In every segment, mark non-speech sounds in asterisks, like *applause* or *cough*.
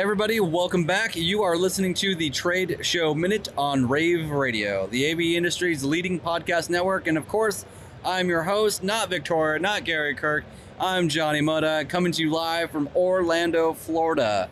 Everybody, welcome back. You are listening to the Trade Show Minute on Rave Radio, the AV industry's leading podcast network. And of course, I'm your host, not Victoria, not Gary Kirk. I'm Johnny Mota, coming to you live from Orlando, Florida.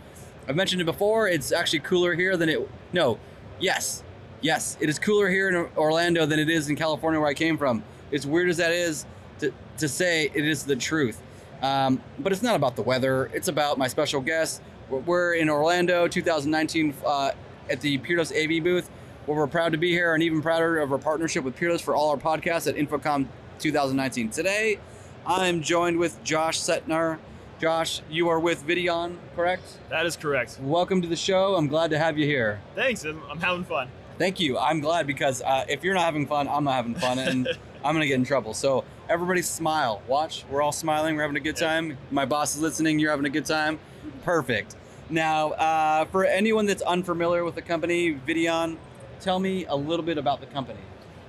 I've mentioned it before, it's actually cooler here than it. No, yes, yes, it is cooler here in Orlando than it is in California where I came from. As weird as that is to, to say, it is the truth. Um, but it's not about the weather, it's about my special guest. We're in Orlando 2019 uh, at the Peerless AV booth, where we're proud to be here and even prouder of our partnership with Peerless for all our podcasts at InfoComm 2019. Today, I'm joined with Josh Cetnar. Josh, you are with Videon, correct? That is correct. Welcome to the show. I'm glad to have you here. Thanks. I'm, I'm having fun. Thank you. I'm glad because uh, if you're not having fun, I'm not having fun, *laughs* and I'm gonna get in trouble. So everybody, smile. Watch. We're all smiling. We're having a good time. My boss is listening. You're having a good time. Perfect. Now, uh, for anyone that's unfamiliar with the company, Videon, tell me a little bit about the company.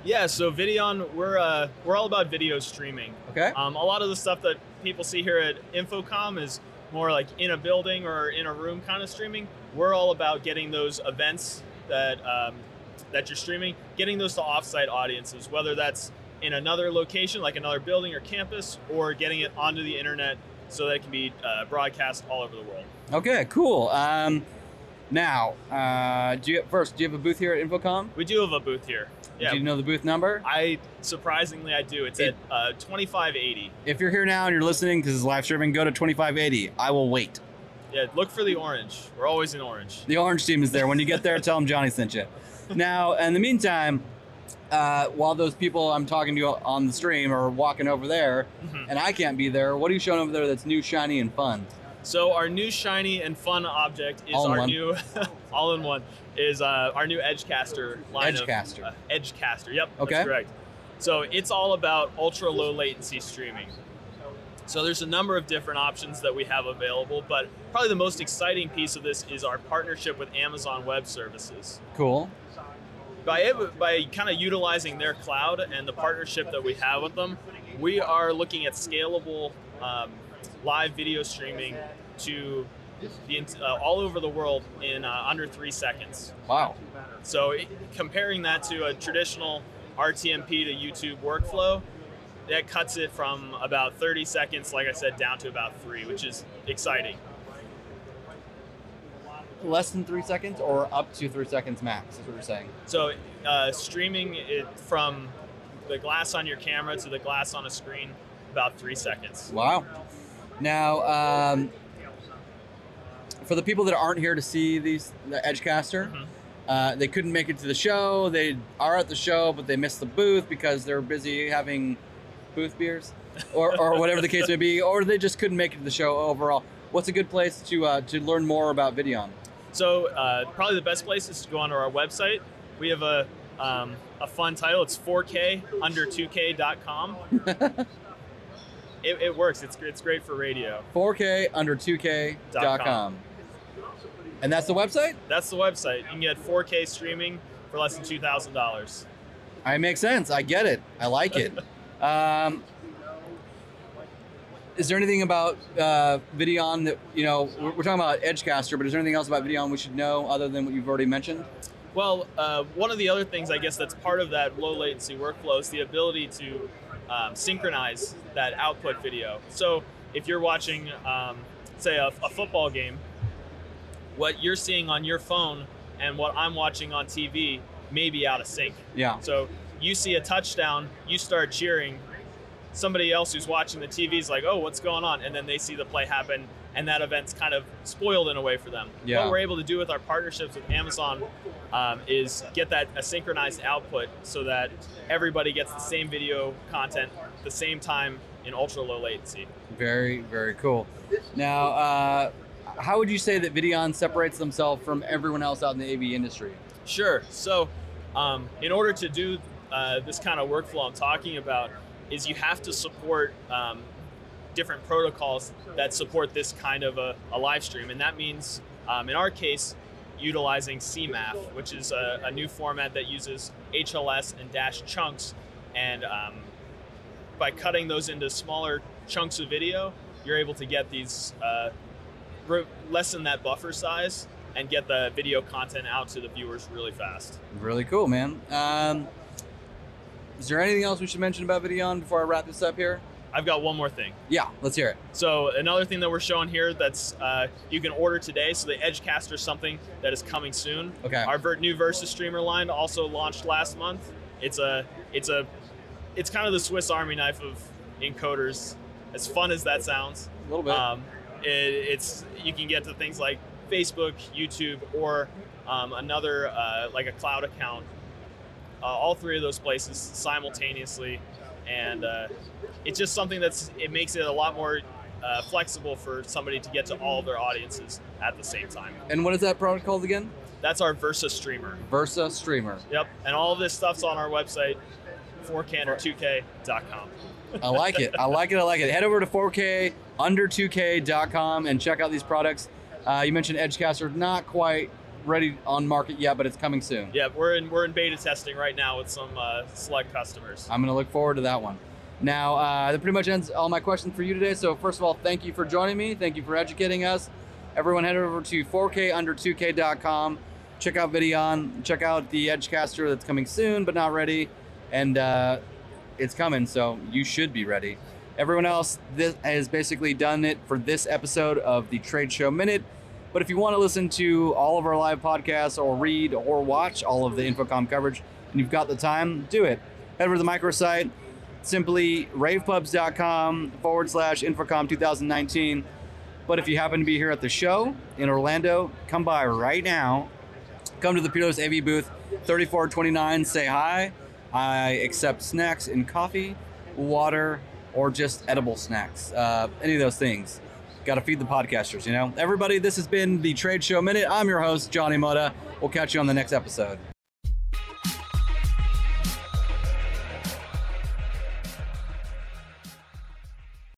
Yeah, so Videon, we're uh, we're all about video streaming. Okay. Um, a lot of the stuff that people see here at InfoComm is more like in a building or in a room kind of streaming. We're all about getting those events that um, that you're streaming, getting those to offsite audiences, whether that's in another location like another building or campus, or getting it onto the internet so that it can be uh, broadcast all over the world. Okay, cool. Um, now, uh, do you first? Do you have a booth here at InfoComm? We do have a booth here. Yeah. Do you know the booth number? I surprisingly I do. It's It- at uh, 2580. If you're here now and you're listening because it's live streaming, go to 2580. I will wait. Yeah, look for the orange. We're always in orange. The orange team is there. When you get there, *laughs* tell them Johnny sent you. Now, in the meantime, uh, while those people I'm talking to on the stream are walking over there, Mhm. and I can't be there, what are you showing over there that's new, shiny, and fun? So our new shiny and fun object is our one. new *laughs* all in one is uh, our new Edgecaster line of- Edgecaster. uh, Edgecaster. Yep. Okay. That's correct. So it's all about ultra low latency streaming. So there's a number of different options that we have available, but probably the most exciting piece of this is our partnership with Amazon Web Services. Cool. By by kind of utilizing their cloud and the partnership that we have with them, we are looking at scalable um, live video streaming to the, uh, all over the world in uh, under three seconds. Wow. So it, comparing that to a traditional RTMP to YouTube workflow, that cuts it from about 30 seconds, like I said, down to about three, which is exciting. Less than three seconds or up to three seconds max, is what you're saying. So uh, streaming it from the glass on your camera to the glass on a screen, about three seconds. Wow. Now, um, for the people that aren't here to see these the Edgecaster, Mhm. uh, they couldn't make it to the show. They are at the show, but they missed the booth because they're busy having booth beers, or, or whatever the case may be, or they just couldn't make it to the show overall. What's a good place to uh, to learn more about Videon? So uh, probably the best place is to go onto our website. We have a um, a fun title. It's 4K under 2K.com. *laughs* it, it works. It's it's great for radio. 4K under 2K.com. Dot com. And that's the website? That's the website. You can get 4K streaming for less than two thousand dollars. I make sense. I get it. I like it. *laughs* um, is there anything about uh, Videon that you know? We're, we're talking about Edgecaster, but is there anything else about Videon we should know other than what you've already mentioned? Well, uh, one of the other things I guess that's part of that low latency workflow is the ability to um, synchronize that output video. So if you're watching, um, say, a, a football game, what you're seeing on your phone and what I'm watching on TV may be out of sync. Yeah. So you see a touchdown, you start cheering. Somebody else who's watching the TV is like, "Oh, what's going on?" And then they see the play happen, and that event's kind of spoiled in a way for them. Yeah. What we're able to do with our partnerships with Amazon um, is get that a synchronized output so that everybody gets the same video content at the same time in ultra low latency. Very, very cool. Now, uh, how would you say that Videon separates themselves from everyone else out in the AV industry? Sure. So, um, in order to do uh, this kind of workflow I'm talking about, is you have to support um, different protocols that support this kind of a, a live stream, and that means, um, in our case, utilizing CMAF, which is a, a new format that uses HLS and dash chunks, and um, by cutting those into smaller chunks of video, you're able to get these uh, re- lessen that buffer size and get the video content out to the viewers really fast. Really cool, man. Um, is there anything else we should mention about Videon before I wrap this up here? I've got one more thing. Yeah, let's hear it. So another thing that we're showing here that's uh, you can order today. So the Edgecaster is something that is coming soon. Okay. Our new Versa streamer line also launched last month. It's a it's a it's kind of the Swiss Army knife of encoders. As fun as that sounds, A little bit. um, it, it's you can get to things like Facebook, YouTube, or um, another uh, like a cloud account. Uh, all three of those places simultaneously, and uh, it's just something that's it makes it a lot more uh, flexible for somebody to get to all of their audiences at the same time. and what is that product called again? That's our Versa streamer. Versa Streamer. Yep, and all of this stuff's on our website, 4K under 2K.com. I like it. I like it. I like it. Head over to 4K under 2K.com and check out these products. Uh, you mentioned Edgecaster, not quite ready on market yet, but it's coming soon. Yeah, we're in we're in beta testing right now with some uh, select customers. I'm going to look forward to that one. Now, uh, that pretty much ends all my questions for you today. So, first of all, thank you for joining me. Thank you for educating us. Everyone, head over to 4kunder2k.com. Check out Videon. Check out the Edgecaster that's coming soon, but not ready. And uh, it's coming, so you should be ready. Everyone else this has basically done it for this episode of the Trade Show Minute. But if you want to listen to all of our live podcasts or read or watch all of the InfoComm coverage and you've got the time, do it. Head over to the microsite, simply ravepubs.com forward slash InfoComm 2019. But if you happen to be here at the show in Orlando, come by right now. Come to the Peerless AV booth, 3429. Say hi. I accept snacks and coffee, water, or just edible snacks. Uh, any of those things. Got to feed the podcasters, you know? Everybody, this has been the Trade Show Minute. I'm your host, Johnny Mota. We'll catch you on the next episode.